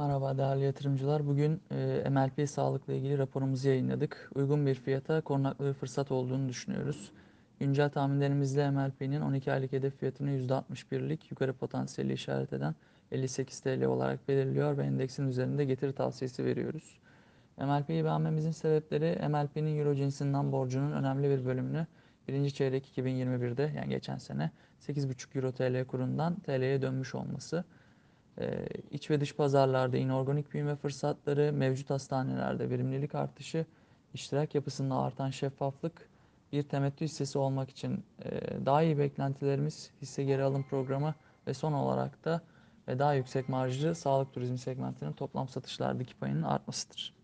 Merhaba değerli yatırımcılar. Bugün e, MLP sağlıkla ilgili raporumuzu yayınladık. Uygun bir fiyata korunaklı bir fırsat olduğunu düşünüyoruz. Güncel tahminlerimizle MLP'nin 12 aylık hedef fiyatını %61'lik yukarı potansiyeli işaret eden 58 TL olarak belirliyor ve endeksin üzerinde getiri tavsiyesi veriyoruz. MLP'yi beğenmemizin sebepleri MLP'nin Euro cinsinden borcunun önemli bir bölümünü birinci çeyrek 2021'de yani geçen sene 8,5 Euro TL kurundan TL'ye dönmüş olması. Ee, iç ve dış pazarlarda inorganik büyüme fırsatları, mevcut hastanelerde verimlilik artışı, iştirak yapısında artan şeffaflık bir temettü hissesi olmak için e, daha iyi beklentilerimiz hisse geri alım programı ve son olarak da ve daha yüksek marjlı sağlık turizmi segmentinin toplam satışlardaki payının artmasıdır.